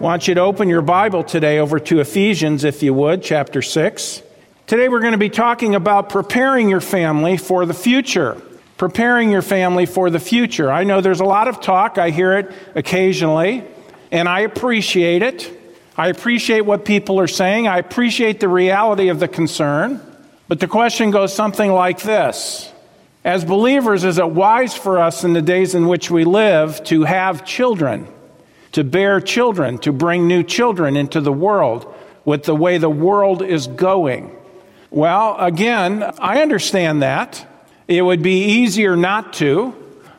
want you to open your Bible today over to Ephesians, if you would, chapter 6. Today we're going to be talking about preparing your family for the future. Preparing your family for the future. I know there's a lot of talk, I hear it occasionally, and I appreciate it. I appreciate what people are saying, I appreciate the reality of the concern. But the question goes something like this As believers, is it wise for us in the days in which we live to have children? To bear children, to bring new children into the world with the way the world is going. Well, again, I understand that. It would be easier not to,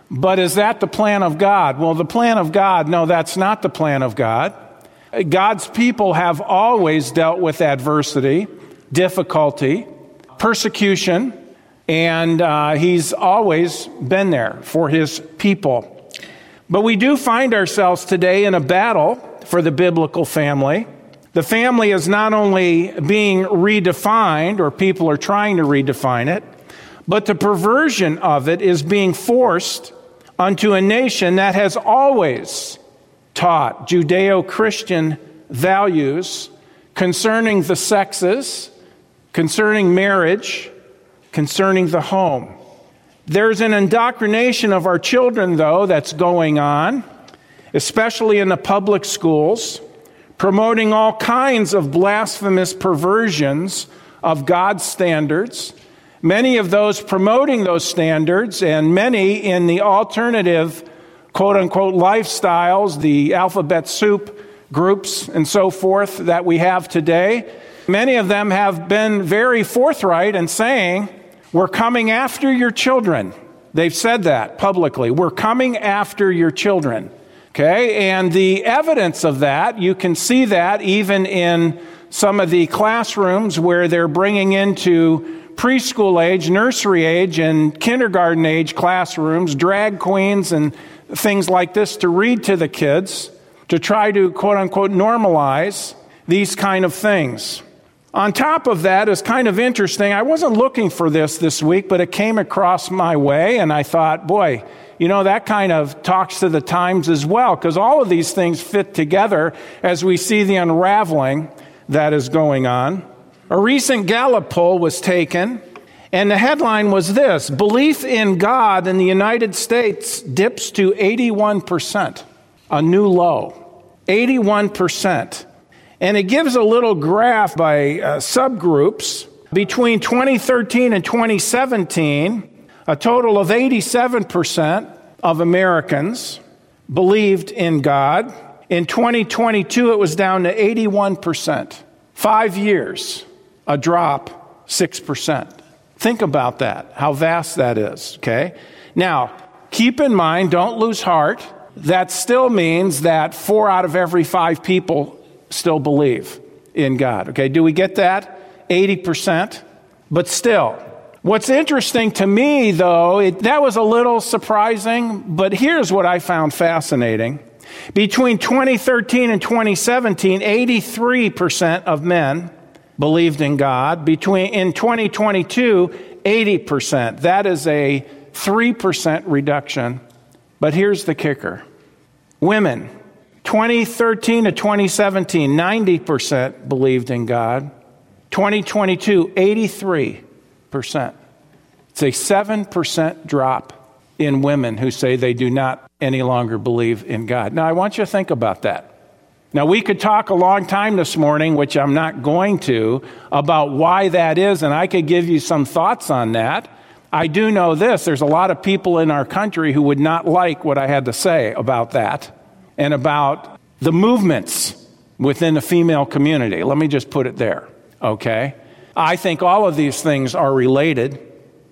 but is that the plan of God? Well, the plan of God, no, that's not the plan of God. God's people have always dealt with adversity, difficulty, persecution, and uh, He's always been there for His people. But we do find ourselves today in a battle for the biblical family. The family is not only being redefined, or people are trying to redefine it, but the perversion of it is being forced unto a nation that has always taught Judeo Christian values concerning the sexes, concerning marriage, concerning the home. There's an indoctrination of our children, though, that's going on, especially in the public schools, promoting all kinds of blasphemous perversions of God's standards. Many of those promoting those standards, and many in the alternative quote unquote lifestyles, the alphabet soup groups and so forth that we have today, many of them have been very forthright in saying, we're coming after your children. They've said that publicly. We're coming after your children. Okay? And the evidence of that, you can see that even in some of the classrooms where they're bringing into preschool age, nursery age, and kindergarten age classrooms drag queens and things like this to read to the kids to try to quote unquote normalize these kind of things. On top of that, it's kind of interesting. I wasn't looking for this this week, but it came across my way, and I thought, boy, you know, that kind of talks to the times as well, because all of these things fit together as we see the unraveling that is going on. A recent Gallup poll was taken, and the headline was this Belief in God in the United States dips to 81%, a new low. 81%. And it gives a little graph by uh, subgroups. Between 2013 and 2017, a total of 87% of Americans believed in God. In 2022, it was down to 81%. Five years, a drop, 6%. Think about that, how vast that is, okay? Now, keep in mind, don't lose heart. That still means that four out of every five people still believe in God. Okay, do we get that? 80%. But still, what's interesting to me, though, it, that was a little surprising, but here's what I found fascinating. Between 2013 and 2017, 83% of men believed in God. Between in 2022, 80%. That is a 3% reduction. But here's the kicker. Women, 2013 to 2017, 90% believed in God. 2022, 83%. It's a 7% drop in women who say they do not any longer believe in God. Now, I want you to think about that. Now, we could talk a long time this morning, which I'm not going to, about why that is, and I could give you some thoughts on that. I do know this there's a lot of people in our country who would not like what I had to say about that and about the movements within the female community. Let me just put it there, okay? I think all of these things are related.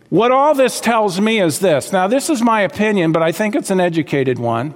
What all this tells me is this. Now, this is my opinion, but I think it's an educated one.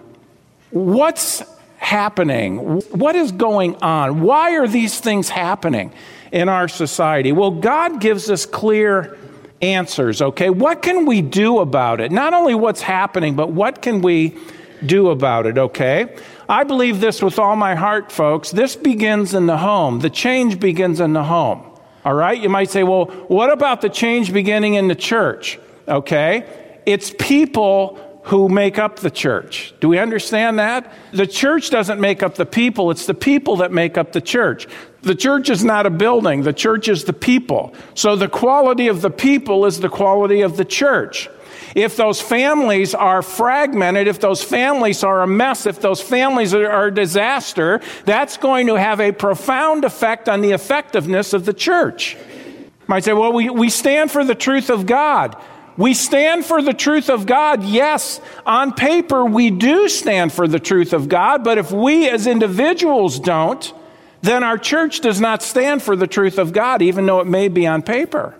What's happening? What is going on? Why are these things happening in our society? Well, God gives us clear answers, okay? What can we do about it? Not only what's happening, but what can we do about it, okay? I believe this with all my heart, folks. This begins in the home. The change begins in the home. All right? You might say, well, what about the change beginning in the church? Okay? It's people who make up the church. Do we understand that? The church doesn't make up the people, it's the people that make up the church. The church is not a building, the church is the people. So the quality of the people is the quality of the church. If those families are fragmented, if those families are a mess, if those families are a disaster, that's going to have a profound effect on the effectiveness of the church. You might say, well, we, we stand for the truth of God. We stand for the truth of God. Yes, on paper, we do stand for the truth of God, but if we as individuals don't, then our church does not stand for the truth of God, even though it may be on paper.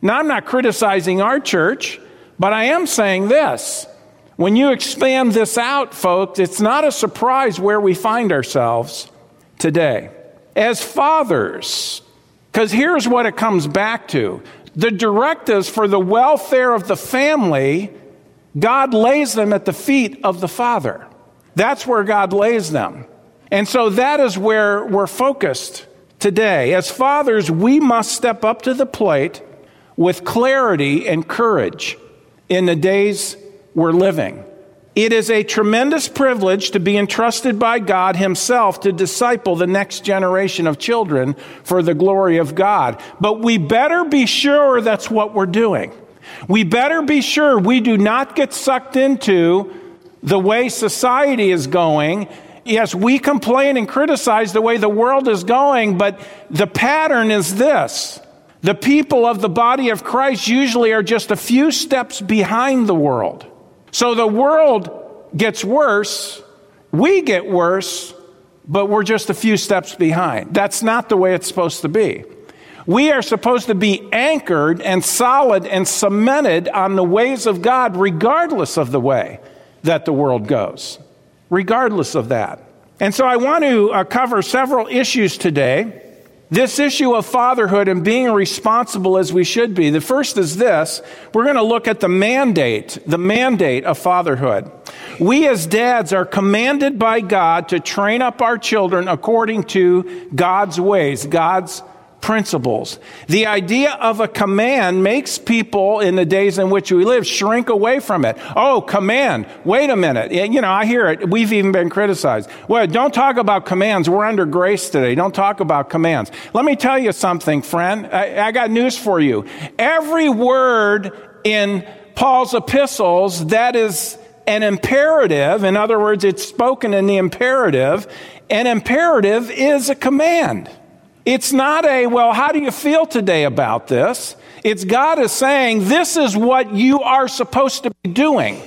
Now, I'm not criticizing our church, but I am saying this. When you expand this out, folks, it's not a surprise where we find ourselves today. As fathers, because here's what it comes back to the directives for the welfare of the family, God lays them at the feet of the Father. That's where God lays them. And so that is where we're focused today. As fathers, we must step up to the plate with clarity and courage in the days we're living. It is a tremendous privilege to be entrusted by God Himself to disciple the next generation of children for the glory of God. But we better be sure that's what we're doing. We better be sure we do not get sucked into the way society is going. Yes, we complain and criticize the way the world is going, but the pattern is this. The people of the body of Christ usually are just a few steps behind the world. So the world gets worse, we get worse, but we're just a few steps behind. That's not the way it's supposed to be. We are supposed to be anchored and solid and cemented on the ways of God, regardless of the way that the world goes, regardless of that. And so I want to uh, cover several issues today. This issue of fatherhood and being responsible as we should be. The first is this. We're going to look at the mandate, the mandate of fatherhood. We as dads are commanded by God to train up our children according to God's ways, God's principles. The idea of a command makes people in the days in which we live shrink away from it. Oh, command. Wait a minute. You know, I hear it. We've even been criticized. Well, don't talk about commands. We're under grace today. Don't talk about commands. Let me tell you something, friend. I, I got news for you. Every word in Paul's epistles that is an imperative, in other words, it's spoken in the imperative, an imperative is a command. It's not a, well, how do you feel today about this? It's God is saying, this is what you are supposed to be doing.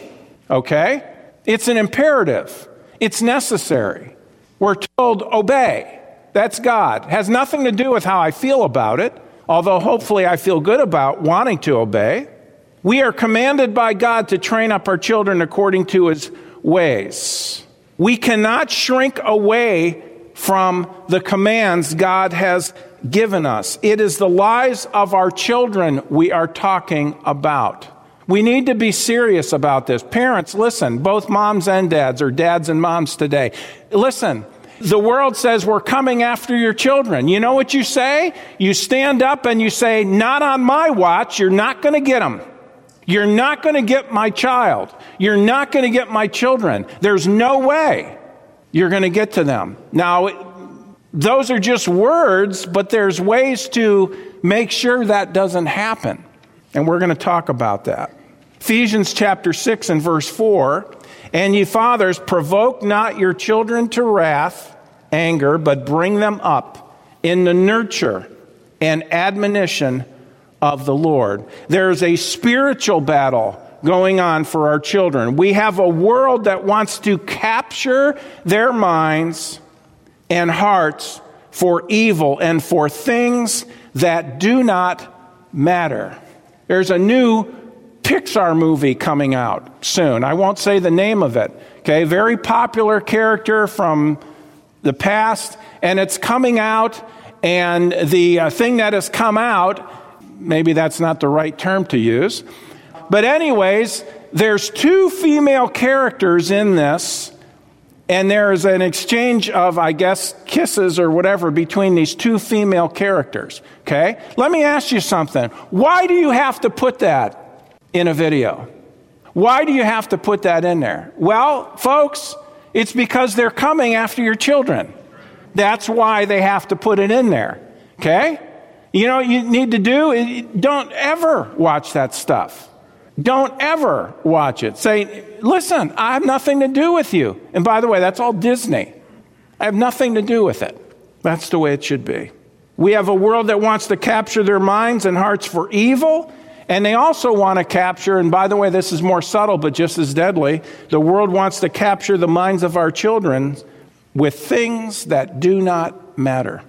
Okay? It's an imperative, it's necessary. We're told, obey. That's God. It has nothing to do with how I feel about it, although hopefully I feel good about wanting to obey. We are commanded by God to train up our children according to his ways. We cannot shrink away from the commands God has given us. It is the lives of our children we are talking about. We need to be serious about this. Parents, listen, both moms and dads, or dads and moms today. Listen, the world says we're coming after your children. You know what you say? You stand up and you say, Not on my watch, you're not going to get them. You're not going to get my child. You're not going to get my children. There's no way you're going to get to them. Now, those are just words, but there's ways to make sure that doesn't happen. And we're going to talk about that. Ephesians chapter 6 and verse 4 And ye fathers, provoke not your children to wrath, anger, but bring them up in the nurture and admonition of the Lord. There's a spiritual battle going on for our children. We have a world that wants to capture their minds and hearts for evil and for things that do not matter. There's a new Pixar movie coming out soon. I won't say the name of it. Okay, very popular character from the past, and it's coming out. And the uh, thing that has come out, maybe that's not the right term to use, but, anyways, there's two female characters in this, and there is an exchange of, I guess, kisses or whatever between these two female characters. Okay? Let me ask you something. Why do you have to put that in a video? Why do you have to put that in there? Well, folks, it's because they're coming after your children. That's why they have to put it in there. Okay? You know what you need to do? Don't ever watch that stuff. Don't ever watch it. Say, listen, I have nothing to do with you. And by the way, that's all Disney. I have nothing to do with it. That's the way it should be. We have a world that wants to capture their minds and hearts for evil, and they also want to capture, and by the way, this is more subtle but just as deadly, the world wants to capture the minds of our children with things that do not matter.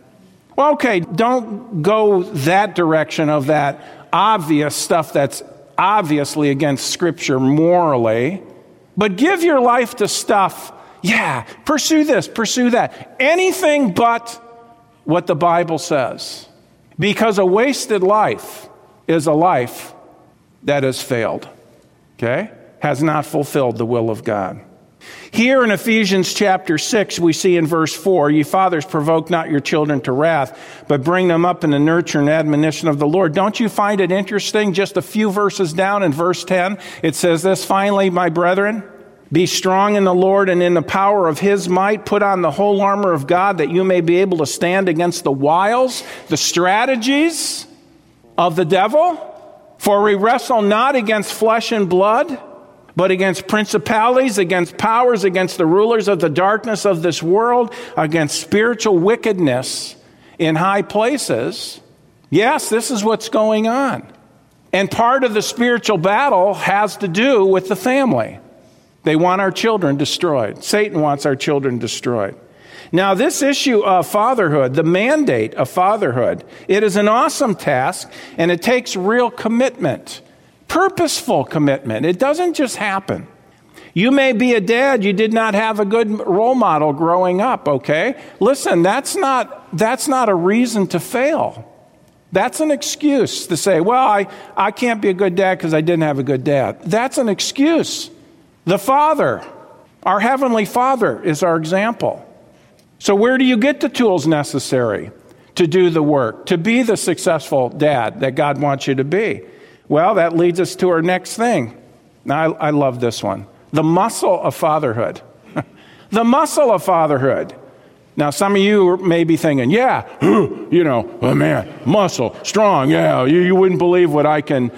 Well, okay, don't go that direction of that obvious stuff that's obviously against Scripture morally, but give your life to stuff, yeah, pursue this, pursue that. Anything but what the Bible says. Because a wasted life is a life that has failed, okay? Has not fulfilled the will of God. Here in Ephesians chapter 6, we see in verse 4, Ye fathers, provoke not your children to wrath, but bring them up in the nurture and admonition of the Lord. Don't you find it interesting? Just a few verses down in verse 10, it says this Finally, my brethren, be strong in the Lord and in the power of his might. Put on the whole armor of God that you may be able to stand against the wiles, the strategies of the devil. For we wrestle not against flesh and blood, but against principalities, against powers, against the rulers of the darkness of this world, against spiritual wickedness in high places. Yes, this is what's going on. And part of the spiritual battle has to do with the family. They want our children destroyed. Satan wants our children destroyed. Now, this issue of fatherhood, the mandate of fatherhood, it is an awesome task and it takes real commitment, purposeful commitment. It doesn't just happen. You may be a dad, you did not have a good role model growing up, okay? Listen, that's not, that's not a reason to fail. That's an excuse to say, well, I, I can't be a good dad because I didn't have a good dad. That's an excuse. The Father, our Heavenly Father, is our example. So, where do you get the tools necessary to do the work, to be the successful dad that God wants you to be? Well, that leads us to our next thing. Now, I, I love this one the muscle of fatherhood. the muscle of fatherhood. Now, some of you may be thinking, yeah, you know, oh man, muscle, strong, yeah, you, you wouldn't believe what I can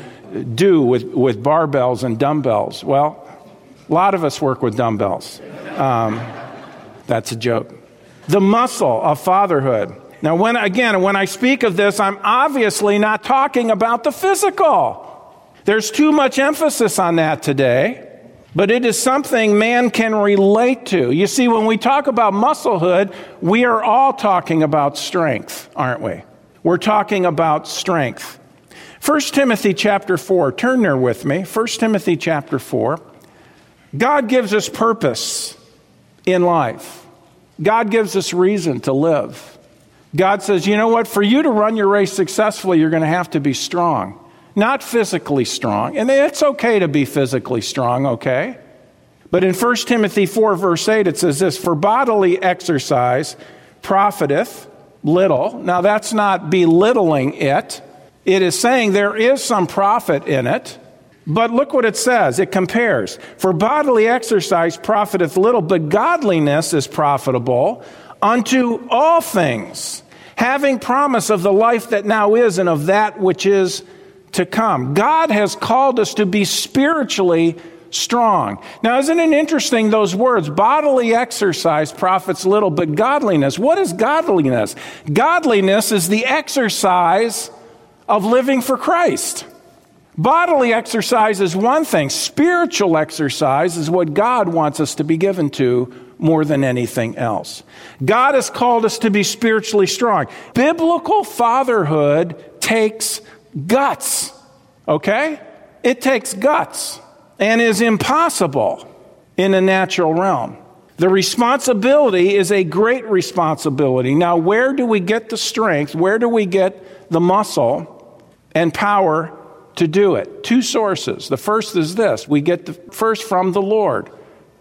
do with, with barbells and dumbbells. Well, a lot of us work with dumbbells. Um, that's a joke. The muscle of fatherhood. Now, when, again, when I speak of this, I'm obviously not talking about the physical. There's too much emphasis on that today, but it is something man can relate to. You see, when we talk about musclehood, we are all talking about strength, aren't we? We're talking about strength. 1 Timothy chapter 4, turn there with me. 1 Timothy chapter 4. God gives us purpose in life. God gives us reason to live. God says, you know what? For you to run your race successfully, you're going to have to be strong, not physically strong. And it's okay to be physically strong, okay? But in 1 Timothy 4, verse 8, it says this For bodily exercise profiteth little. Now, that's not belittling it, it is saying there is some profit in it. But look what it says. It compares. For bodily exercise profiteth little, but godliness is profitable unto all things, having promise of the life that now is and of that which is to come. God has called us to be spiritually strong. Now, isn't it interesting those words? Bodily exercise profits little, but godliness. What is godliness? Godliness is the exercise of living for Christ. Bodily exercise is one thing, spiritual exercise is what God wants us to be given to more than anything else. God has called us to be spiritually strong. Biblical fatherhood takes guts, okay? It takes guts and is impossible in a natural realm. The responsibility is a great responsibility. Now, where do we get the strength? Where do we get the muscle and power to do it. Two sources. The first is this we get the first from the Lord,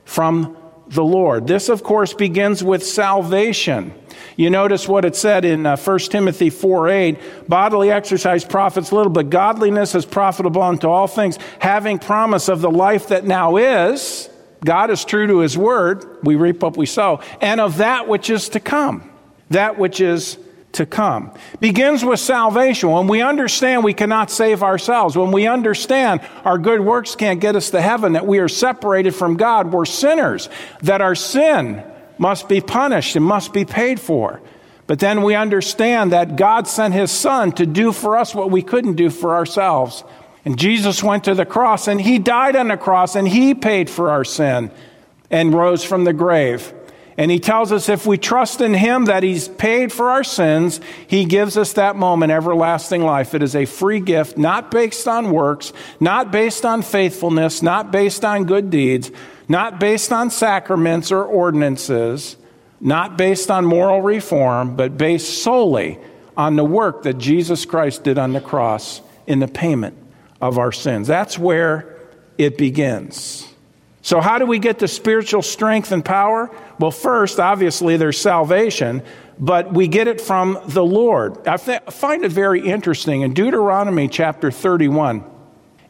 from the Lord. This, of course, begins with salvation. You notice what it said in uh, 1 Timothy 4 8 bodily exercise profits little, but godliness is profitable unto all things, having promise of the life that now is. God is true to his word. We reap what we sow. And of that which is to come. That which is to come. Begins with salvation. When we understand we cannot save ourselves, when we understand our good works can't get us to heaven, that we are separated from God, we're sinners, that our sin must be punished and must be paid for. But then we understand that God sent his son to do for us what we couldn't do for ourselves. And Jesus went to the cross and he died on the cross and he paid for our sin and rose from the grave. And he tells us if we trust in him that he's paid for our sins, he gives us that moment everlasting life. It is a free gift, not based on works, not based on faithfulness, not based on good deeds, not based on sacraments or ordinances, not based on moral reform, but based solely on the work that Jesus Christ did on the cross in the payment of our sins. That's where it begins. So, how do we get the spiritual strength and power? Well, first, obviously, there's salvation, but we get it from the Lord. I find it very interesting. In Deuteronomy chapter 31,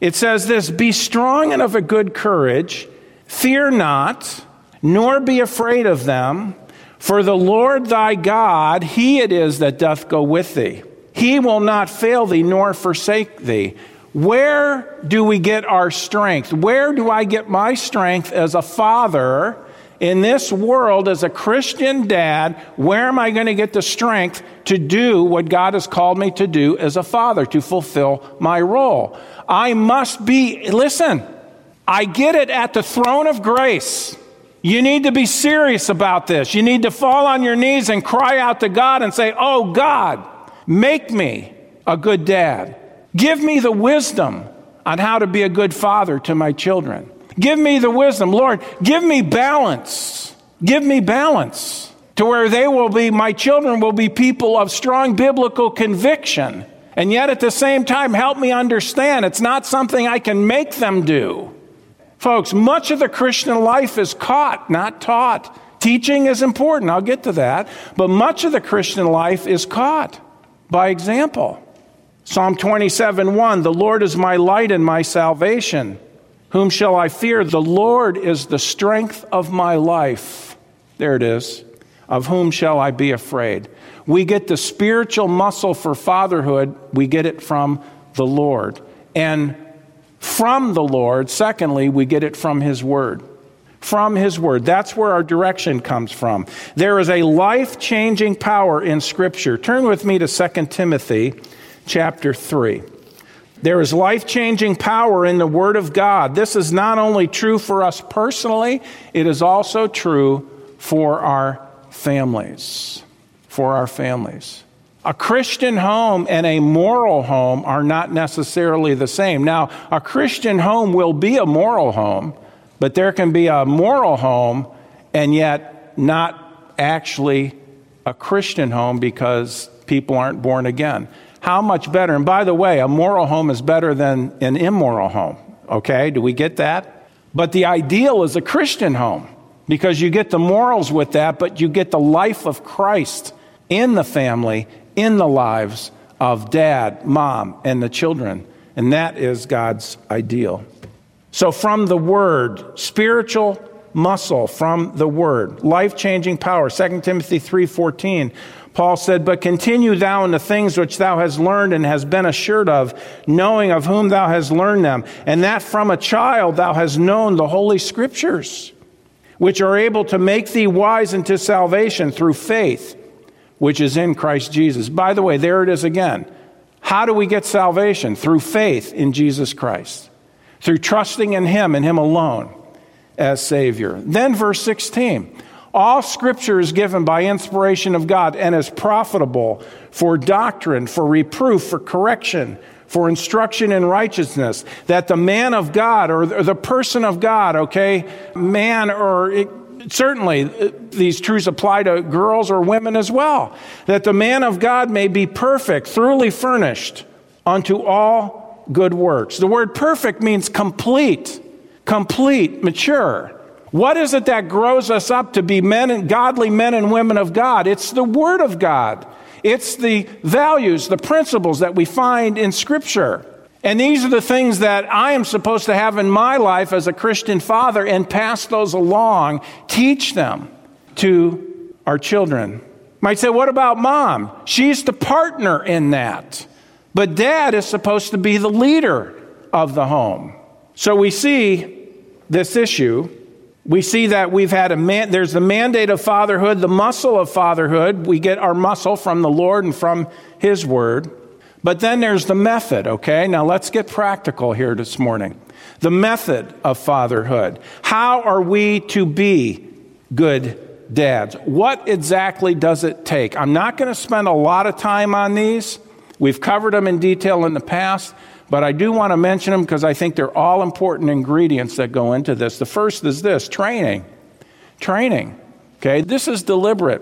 it says this Be strong and of a good courage, fear not, nor be afraid of them, for the Lord thy God, he it is that doth go with thee. He will not fail thee nor forsake thee. Where do we get our strength? Where do I get my strength as a father in this world as a Christian dad? Where am I going to get the strength to do what God has called me to do as a father, to fulfill my role? I must be, listen, I get it at the throne of grace. You need to be serious about this. You need to fall on your knees and cry out to God and say, Oh God, make me a good dad. Give me the wisdom on how to be a good father to my children. Give me the wisdom. Lord, give me balance. Give me balance to where they will be, my children will be people of strong biblical conviction. And yet at the same time, help me understand it's not something I can make them do. Folks, much of the Christian life is caught, not taught. Teaching is important, I'll get to that. But much of the Christian life is caught by example. Psalm 27 1 The Lord is my light and my salvation. Whom shall I fear? The Lord is the strength of my life. There it is. Of whom shall I be afraid? We get the spiritual muscle for fatherhood, we get it from the Lord. And from the Lord, secondly, we get it from His Word. From His Word. That's where our direction comes from. There is a life changing power in Scripture. Turn with me to 2 Timothy chapter 3. There is life changing power in the Word of God. This is not only true for us personally, it is also true for our families. For our families. A Christian home and a moral home are not necessarily the same. Now, a Christian home will be a moral home, but there can be a moral home and yet not actually a Christian home because people aren't born again how much better? And by the way, a moral home is better than an immoral home. Okay, do we get that? But the ideal is a Christian home because you get the morals with that, but you get the life of Christ in the family, in the lives of dad, mom, and the children. And that is God's ideal. So, from the Word, spiritual muscle from the Word, life changing power. 2 Timothy 3:14 Paul said, But continue thou in the things which thou hast learned and hast been assured of, knowing of whom thou hast learned them, and that from a child thou hast known the holy scriptures, which are able to make thee wise unto salvation through faith, which is in Christ Jesus. By the way, there it is again. How do we get salvation? Through faith in Jesus Christ, through trusting in Him and Him alone as Savior. Then, verse 16. All scripture is given by inspiration of God and is profitable for doctrine, for reproof, for correction, for instruction in righteousness, that the man of God or the person of God, okay, man or it, certainly uh, these truths apply to girls or women as well, that the man of God may be perfect, thoroughly furnished unto all good works. The word perfect means complete, complete, mature. What is it that grows us up to be men and godly men and women of God? It's the Word of God. It's the values, the principles that we find in Scripture. And these are the things that I am supposed to have in my life as a Christian father and pass those along, teach them to our children. Might say, what about mom? She's the partner in that. But dad is supposed to be the leader of the home. So we see this issue. We see that we've had a man, there's the mandate of fatherhood, the muscle of fatherhood. We get our muscle from the Lord and from His Word. But then there's the method, okay? Now let's get practical here this morning. The method of fatherhood. How are we to be good dads? What exactly does it take? I'm not going to spend a lot of time on these. We've covered them in detail in the past, but I do want to mention them because I think they're all important ingredients that go into this. The first is this training. Training. Okay, this is deliberate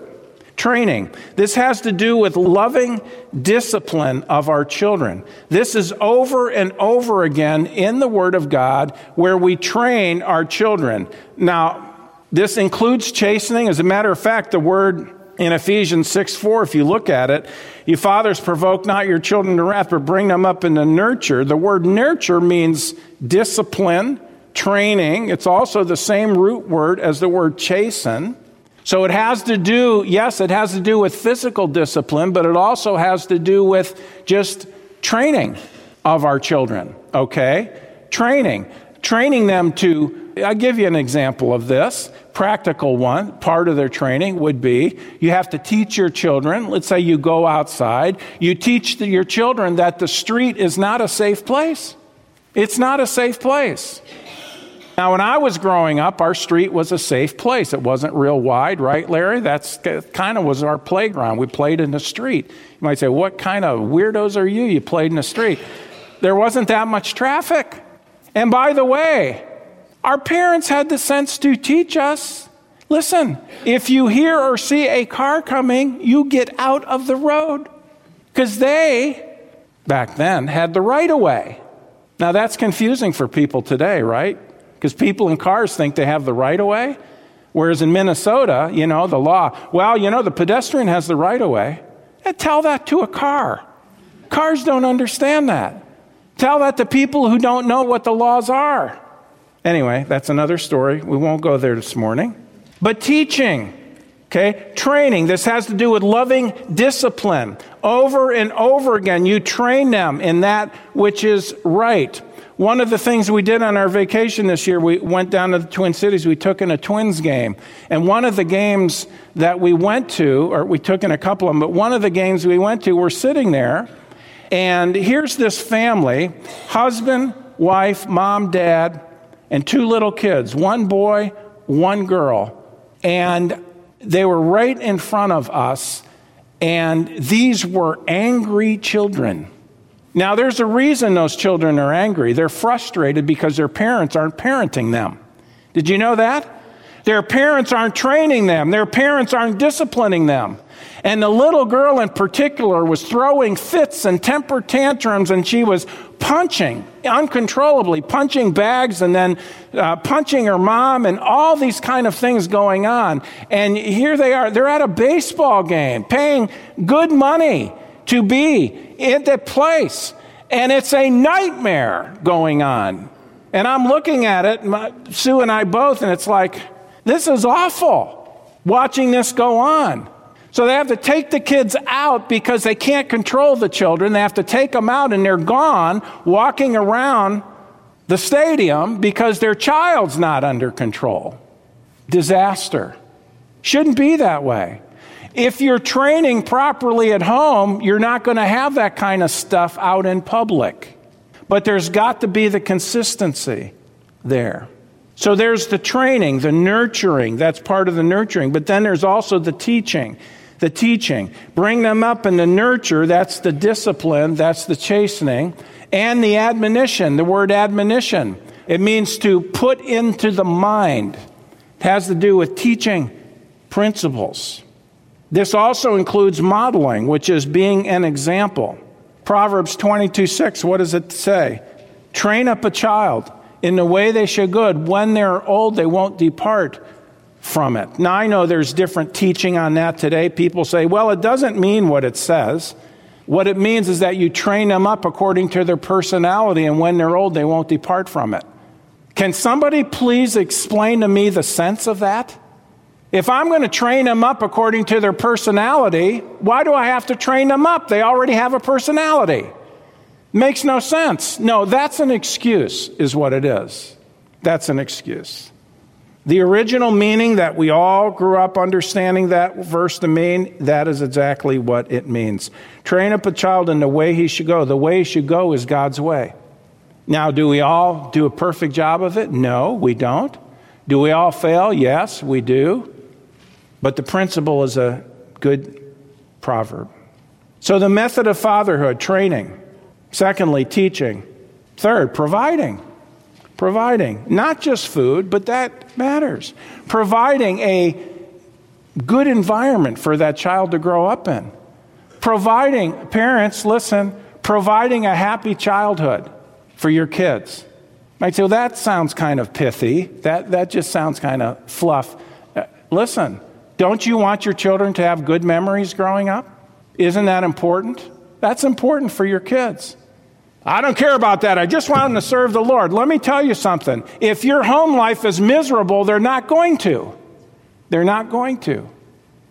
training. This has to do with loving discipline of our children. This is over and over again in the Word of God where we train our children. Now, this includes chastening. As a matter of fact, the word in Ephesians 6 4, if you look at it, you fathers provoke not your children to wrath, but bring them up into nurture. The word nurture means discipline, training. It's also the same root word as the word chasten. So it has to do, yes, it has to do with physical discipline, but it also has to do with just training of our children, okay? Training. Training them to, I'll give you an example of this, practical one. Part of their training would be you have to teach your children, let's say you go outside, you teach your children that the street is not a safe place. It's not a safe place. Now, when I was growing up, our street was a safe place. It wasn't real wide, right, Larry? That's kind of was our playground. We played in the street. You might say, What kind of weirdos are you? You played in the street. There wasn't that much traffic. And by the way, our parents had the sense to teach us listen, if you hear or see a car coming, you get out of the road. Because they, back then, had the right of way. Now, that's confusing for people today, right? because people in cars think they have the right of way. Whereas in Minnesota, you know, the law, well, you know, the pedestrian has the right of way. And tell that to a car. Cars don't understand that. Tell that to people who don't know what the laws are. Anyway, that's another story. We won't go there this morning. But teaching, okay, training, this has to do with loving discipline. Over and over again, you train them in that which is right. One of the things we did on our vacation this year, we went down to the Twin Cities. We took in a Twins game. And one of the games that we went to, or we took in a couple of them, but one of the games we went to, we're sitting there. And here's this family husband, wife, mom, dad, and two little kids one boy, one girl. And they were right in front of us. And these were angry children. Now, there's a reason those children are angry. They're frustrated because their parents aren't parenting them. Did you know that? Their parents aren't training them, their parents aren't disciplining them. And the little girl in particular was throwing fits and temper tantrums, and she was punching uncontrollably, punching bags, and then uh, punching her mom, and all these kind of things going on. And here they are, they're at a baseball game, paying good money to be in that place. And it's a nightmare going on. And I'm looking at it, my, Sue and I both, and it's like, this is awful watching this go on. So they have to take the kids out because they can't control the children. They have to take them out and they're gone walking around the stadium because their child's not under control. Disaster. Shouldn't be that way. If you're training properly at home, you're not going to have that kind of stuff out in public. But there's got to be the consistency there. So there's the training, the nurturing, that's part of the nurturing. But then there's also the teaching. The teaching. Bring them up in the nurture, that's the discipline, that's the chastening. And the admonition, the word admonition. It means to put into the mind. It has to do with teaching principles. This also includes modeling, which is being an example. Proverbs 22 6, what does it say? Train up a child in the way they should go. When they're old, they won't depart from it. Now, I know there's different teaching on that today. People say, well, it doesn't mean what it says. What it means is that you train them up according to their personality, and when they're old, they won't depart from it. Can somebody please explain to me the sense of that? If I'm going to train them up according to their personality, why do I have to train them up? They already have a personality. Makes no sense. No, that's an excuse, is what it is. That's an excuse. The original meaning that we all grew up understanding that verse to mean, that is exactly what it means. Train up a child in the way he should go. The way he should go is God's way. Now, do we all do a perfect job of it? No, we don't. Do we all fail? Yes, we do. But the principle is a good proverb. So, the method of fatherhood, training. Secondly, teaching. Third, providing. Providing. Not just food, but that matters. Providing a good environment for that child to grow up in. Providing, parents, listen, providing a happy childhood for your kids. Say, well, that sounds kind of pithy. That, that just sounds kind of fluff. Uh, listen, don't you want your children to have good memories growing up? Isn't that important? That's important for your kids. I don't care about that. I just want to serve the Lord. Let me tell you something. If your home life is miserable, they're not going to. They're not going to.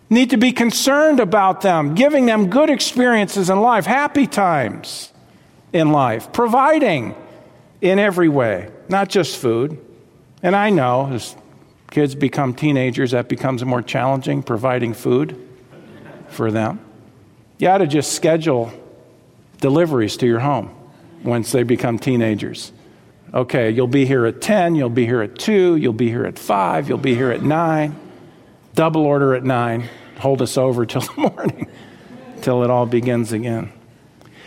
Need to be concerned about them, giving them good experiences in life, happy times in life, providing in every way, not just food. And I know as kids become teenagers, that becomes more challenging, providing food for them. You ought to just schedule deliveries to your home once they become teenagers. Okay, you'll be here at 10, you'll be here at 2, you'll be here at 5, you'll be here at 9. Double order at 9. Hold us over till the morning, till it all begins again.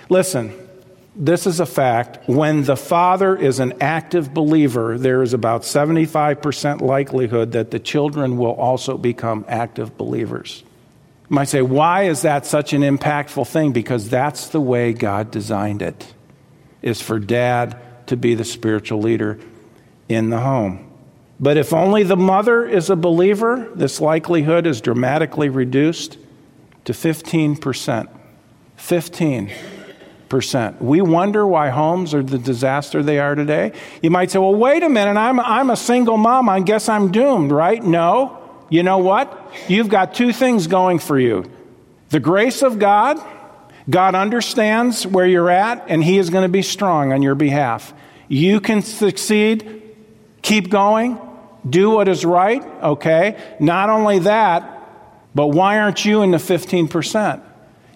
Listen, this is a fact. When the father is an active believer, there is about 75% likelihood that the children will also become active believers. You might say, why is that such an impactful thing? Because that's the way God designed it, is for dad to be the spiritual leader in the home. But if only the mother is a believer, this likelihood is dramatically reduced to 15%. 15 percent. We wonder why homes are the disaster they are today. You might say, well, wait a minute, I'm, I'm a single mom. I guess I'm doomed, right? No. You know what? You've got two things going for you the grace of God. God understands where you're at, and He is going to be strong on your behalf. You can succeed, keep going, do what is right, okay? Not only that, but why aren't you in the 15%?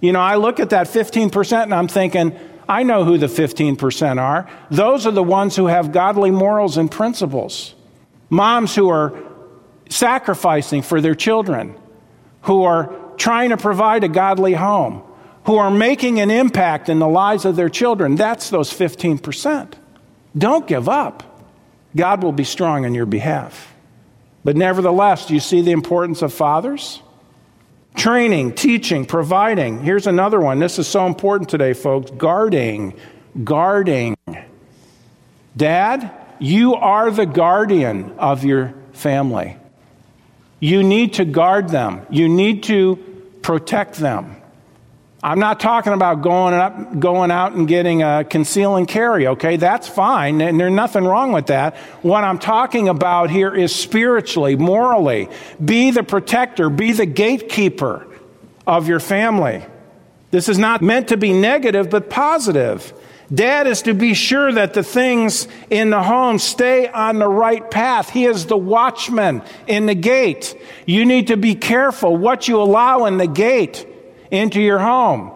You know, I look at that 15% and I'm thinking, I know who the 15% are. Those are the ones who have godly morals and principles. Moms who are sacrificing for their children, who are trying to provide a godly home, who are making an impact in the lives of their children. That's those 15%. Don't give up. God will be strong on your behalf. But nevertheless, do you see the importance of fathers? Training, teaching, providing. Here's another one. This is so important today, folks. Guarding. Guarding. Dad, you are the guardian of your family. You need to guard them, you need to protect them. I'm not talking about going up, going out and getting a conceal and carry, okay? That's fine, and there's nothing wrong with that. What I'm talking about here is spiritually, morally. Be the protector, be the gatekeeper of your family. This is not meant to be negative, but positive. Dad is to be sure that the things in the home stay on the right path. He is the watchman in the gate. You need to be careful what you allow in the gate into your home.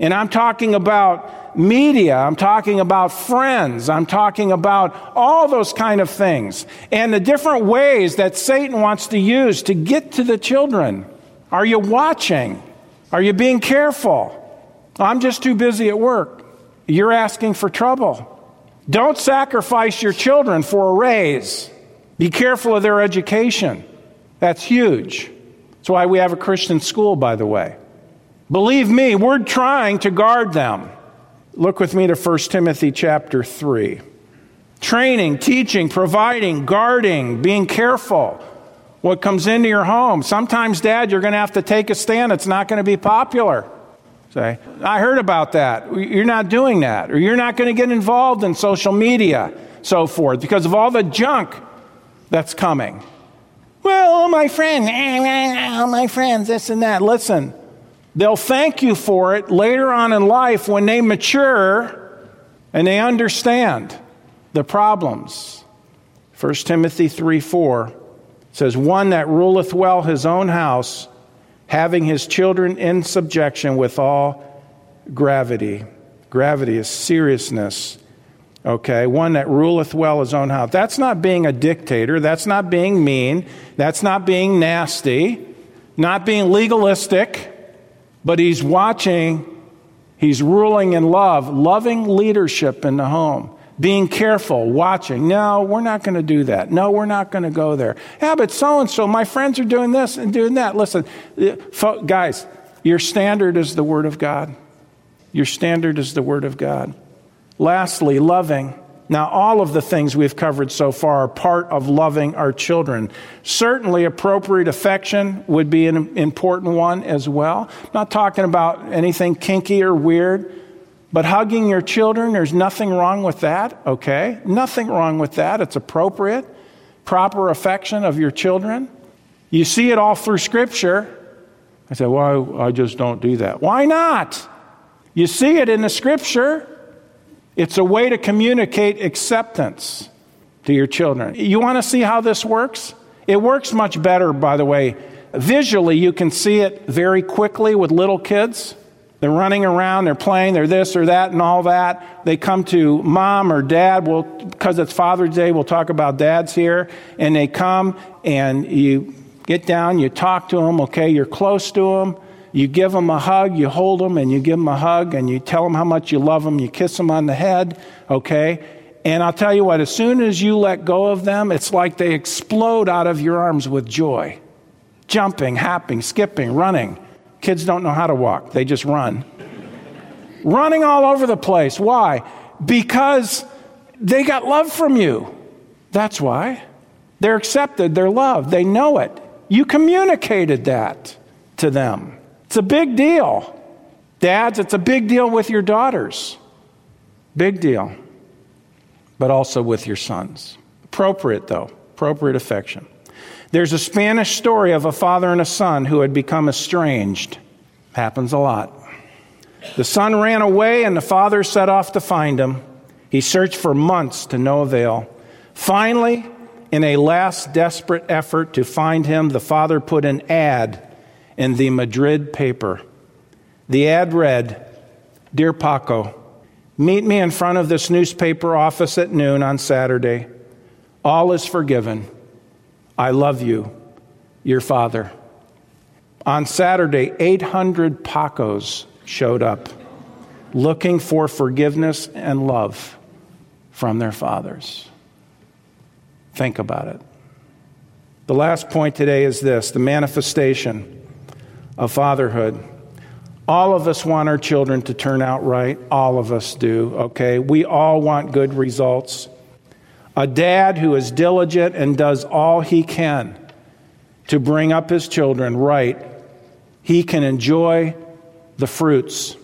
And I'm talking about media, I'm talking about friends, I'm talking about all those kind of things, and the different ways that Satan wants to use to get to the children. Are you watching? Are you being careful? I'm just too busy at work. You're asking for trouble. Don't sacrifice your children for a raise. Be careful of their education. That's huge. That's why we have a Christian school, by the way. Believe me, we're trying to guard them. Look with me to 1 Timothy chapter 3. Training, teaching, providing, guarding, being careful what comes into your home. Sometimes, Dad, you're going to have to take a stand. It's not going to be popular. Say, I heard about that. You're not doing that. Or you're not going to get involved in social media, so forth, because of all the junk that's coming. Well, all my friends, all my friends, this and that. Listen, they'll thank you for it later on in life when they mature and they understand the problems. 1 Timothy 3 4 says, One that ruleth well his own house, having his children in subjection with all gravity. Gravity is seriousness. Okay, one that ruleth well his own house. That's not being a dictator. That's not being mean. That's not being nasty. Not being legalistic. But he's watching, he's ruling in love, loving leadership in the home being careful, watching. No, we're not going to do that. No, we're not going to go there. Yeah, but so and so, my friends are doing this and doing that. Listen, uh, guys, your standard is the Word of God. Your standard is the Word of God. Lastly, loving. Now, all of the things we've covered so far are part of loving our children. Certainly, appropriate affection would be an important one as well. Not talking about anything kinky or weird. But hugging your children, there's nothing wrong with that, okay? Nothing wrong with that. It's appropriate. Proper affection of your children. You see it all through Scripture. I say, well, I just don't do that. Why not? You see it in the Scripture. It's a way to communicate acceptance to your children. You want to see how this works? It works much better, by the way. Visually, you can see it very quickly with little kids. They're running around, they're playing, they're this or that and all that. They come to mom or dad, well, because it's Father's Day, we'll talk about dads here. And they come and you get down, you talk to them, okay, you're close to them. You give them a hug, you hold them and you give them a hug and you tell them how much you love them, you kiss them on the head, okay? And I'll tell you what, as soon as you let go of them, it's like they explode out of your arms with joy. Jumping, hopping, skipping, running. Kids don't know how to walk, they just run. Running all over the place. Why? Because they got love from you. That's why. They're accepted, they're loved, they know it. You communicated that to them. It's a big deal. Dads, it's a big deal with your daughters. Big deal. But also with your sons. Appropriate, though. Appropriate affection. There's a Spanish story of a father and a son who had become estranged. Happens a lot. The son ran away, and the father set off to find him. He searched for months to no avail. Finally, in a last desperate effort to find him, the father put an ad in the Madrid paper. The ad read Dear Paco, meet me in front of this newspaper office at noon on Saturday. All is forgiven. I love you, your father. On Saturday, 800 Pacos showed up looking for forgiveness and love from their fathers. Think about it. The last point today is this the manifestation of fatherhood. All of us want our children to turn out right. All of us do, okay? We all want good results. A dad who is diligent and does all he can to bring up his children right, he can enjoy the fruits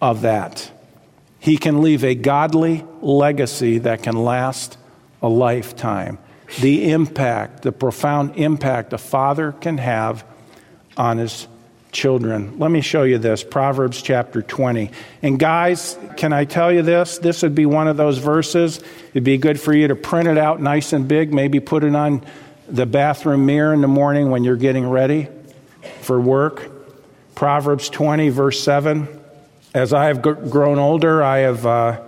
of that. He can leave a godly legacy that can last a lifetime. The impact, the profound impact a father can have on his children. Let me show you this Proverbs chapter 20. And guys, can I tell you this? This would be one of those verses. It'd be good for you to print it out nice and big, maybe put it on the bathroom mirror in the morning when you're getting ready for work. Proverbs 20, verse 7. As I have grown older, I have uh,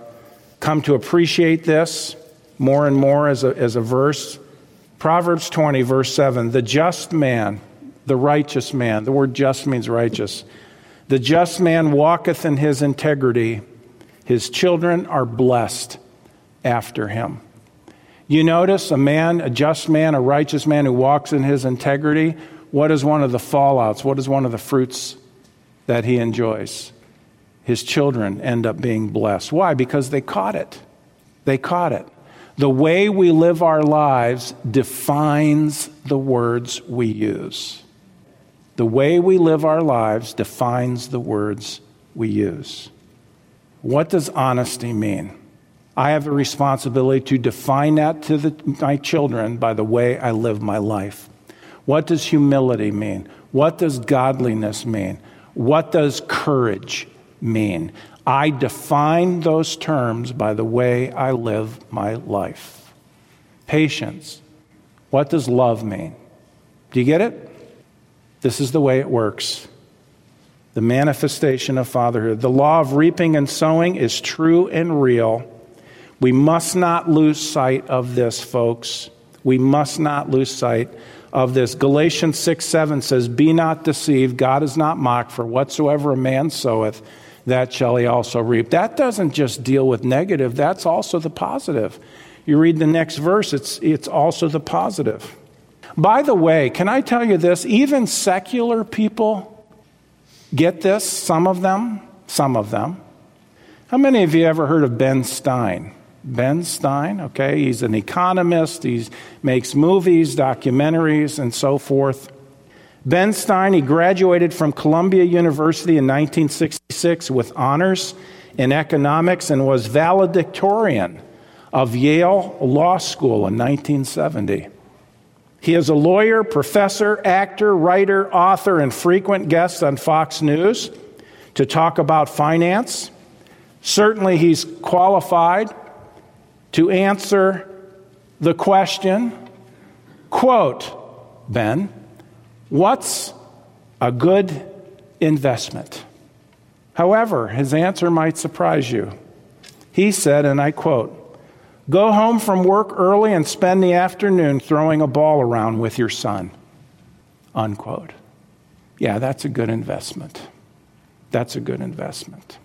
come to appreciate this more and more as a, as a verse. Proverbs 20, verse 7 The just man, the righteous man. The word just means righteous. The just man walketh in his integrity. His children are blessed after him. You notice a man, a just man, a righteous man who walks in his integrity. What is one of the fallouts? What is one of the fruits that he enjoys? His children end up being blessed. Why? Because they caught it. They caught it. The way we live our lives defines the words we use. The way we live our lives defines the words we use. What does honesty mean? I have a responsibility to define that to the, my children by the way I live my life. What does humility mean? What does godliness mean? What does courage mean? I define those terms by the way I live my life. Patience. What does love mean? Do you get it? This is the way it works. The manifestation of fatherhood. The law of reaping and sowing is true and real. We must not lose sight of this, folks. We must not lose sight of this. Galatians 6 7 says, Be not deceived. God is not mocked, for whatsoever a man soweth, that shall he also reap. That doesn't just deal with negative, that's also the positive. You read the next verse, it's, it's also the positive. By the way, can I tell you this? Even secular people get this, some of them, some of them. How many of you ever heard of Ben Stein? Ben Stein, okay? He's an economist, he makes movies, documentaries, and so forth. Ben Stein, he graduated from Columbia University in 1966 with honors in economics and was valedictorian of Yale Law School in 1970. He is a lawyer, professor, actor, writer, author, and frequent guest on Fox News to talk about finance. Certainly, he's qualified to answer the question quote, Ben, what's a good investment? However, his answer might surprise you. He said, and I quote, Go home from work early and spend the afternoon throwing a ball around with your son. Unquote. Yeah, that's a good investment. That's a good investment.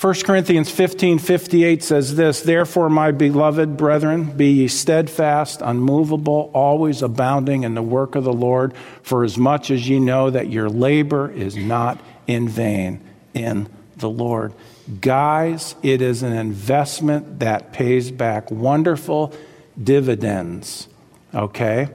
1 Corinthians 15 58 says this Therefore, my beloved brethren, be ye steadfast, unmovable, always abounding in the work of the Lord, for as much as ye know that your labor is not in vain in the Lord. Guys, it is an investment that pays back wonderful dividends, okay?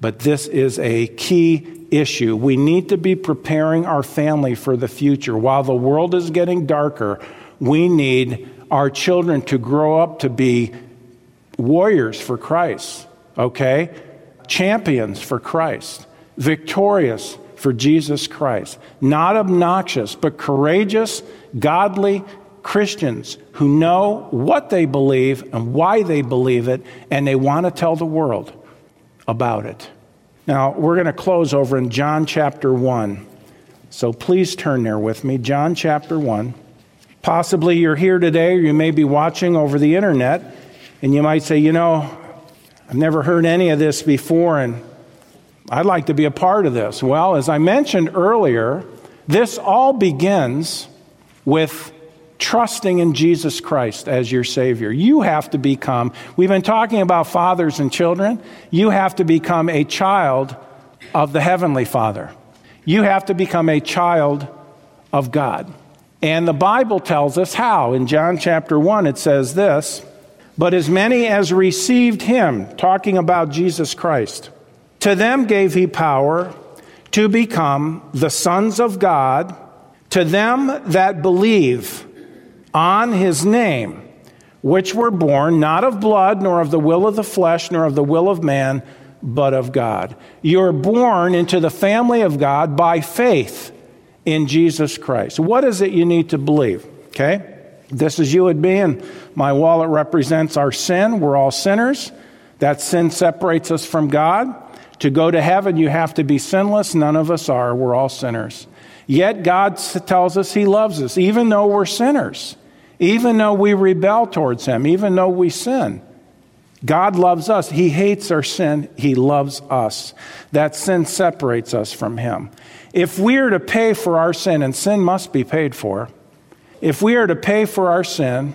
But this is a key issue. We need to be preparing our family for the future. While the world is getting darker, we need our children to grow up to be warriors for Christ, okay? Champions for Christ, victorious for Jesus Christ. Not obnoxious, but courageous, godly Christians who know what they believe and why they believe it, and they want to tell the world about it. Now, we're going to close over in John chapter 1. So please turn there with me. John chapter 1. Possibly you're here today, or you may be watching over the internet, and you might say, you know, I've never heard any of this before, and I'd like to be a part of this. Well, as I mentioned earlier, this all begins with trusting in Jesus Christ as your Savior. You have to become, we've been talking about fathers and children, you have to become a child of the Heavenly Father. You have to become a child of God. And the Bible tells us how. In John chapter 1, it says this But as many as received him, talking about Jesus Christ, to them gave he power to become the sons of God, to them that believe on his name, which were born not of blood, nor of the will of the flesh, nor of the will of man, but of God. You're born into the family of God by faith in Jesus Christ. What is it you need to believe? Okay? This is you and me, and my wallet represents our sin. We're all sinners. That sin separates us from God. To go to heaven, you have to be sinless. None of us are. We're all sinners. Yet God tells us He loves us, even though we're sinners even though we rebel towards Him, even though we sin. God loves us. He hates our sin. He loves us. That sin separates us from Him. If we are to pay for our sin, and sin must be paid for, if we are to pay for our sin,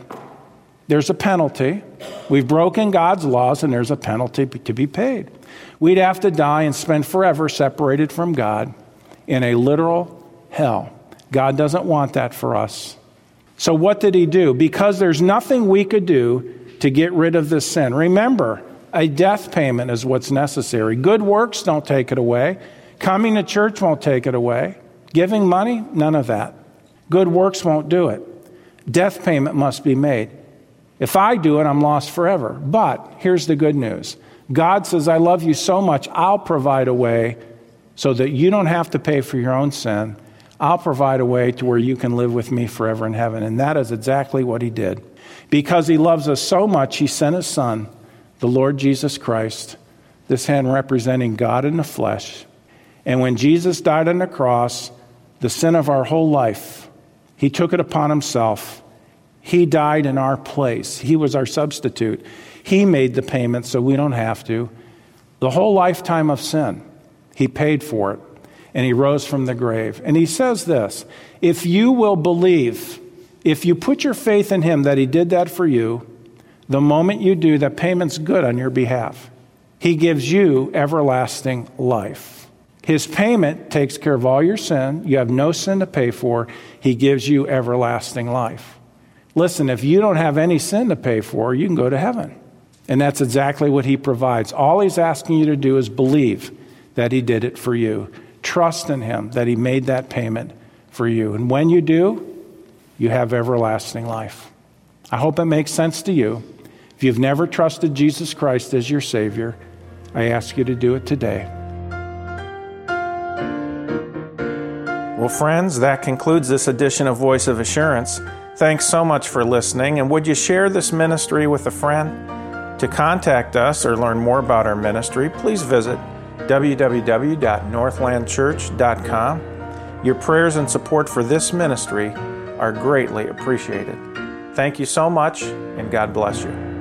there's a penalty. We've broken God's laws, and there's a penalty to be paid. We'd have to die and spend forever separated from God in a literal hell. God doesn't want that for us. So, what did he do? Because there's nothing we could do to get rid of this sin. Remember, a death payment is what's necessary. Good works don't take it away. Coming to church won't take it away. Giving money, none of that. Good works won't do it. Death payment must be made. If I do it, I'm lost forever. But here's the good news God says, I love you so much, I'll provide a way so that you don't have to pay for your own sin. I'll provide a way to where you can live with me forever in heaven. And that is exactly what he did. Because he loves us so much, he sent his son, the Lord Jesus Christ, this hand representing God in the flesh. And when Jesus died on the cross, the sin of our whole life, he took it upon himself. He died in our place. He was our substitute. He made the payment so we don't have to. The whole lifetime of sin, He paid for it. And He rose from the grave. And He says this if you will believe, if you put your faith in Him that He did that for you, the moment you do, that payment's good on your behalf. He gives you everlasting life. His payment takes care of all your sin. You have no sin to pay for. He gives you everlasting life. Listen, if you don't have any sin to pay for, you can go to heaven. And that's exactly what he provides. All he's asking you to do is believe that he did it for you. Trust in him that he made that payment for you. And when you do, you have everlasting life. I hope it makes sense to you. If you've never trusted Jesus Christ as your Savior, I ask you to do it today. Well, friends, that concludes this edition of Voice of Assurance. Thanks so much for listening, and would you share this ministry with a friend? To contact us or learn more about our ministry, please visit www.northlandchurch.com. Your prayers and support for this ministry are greatly appreciated. Thank you so much, and God bless you.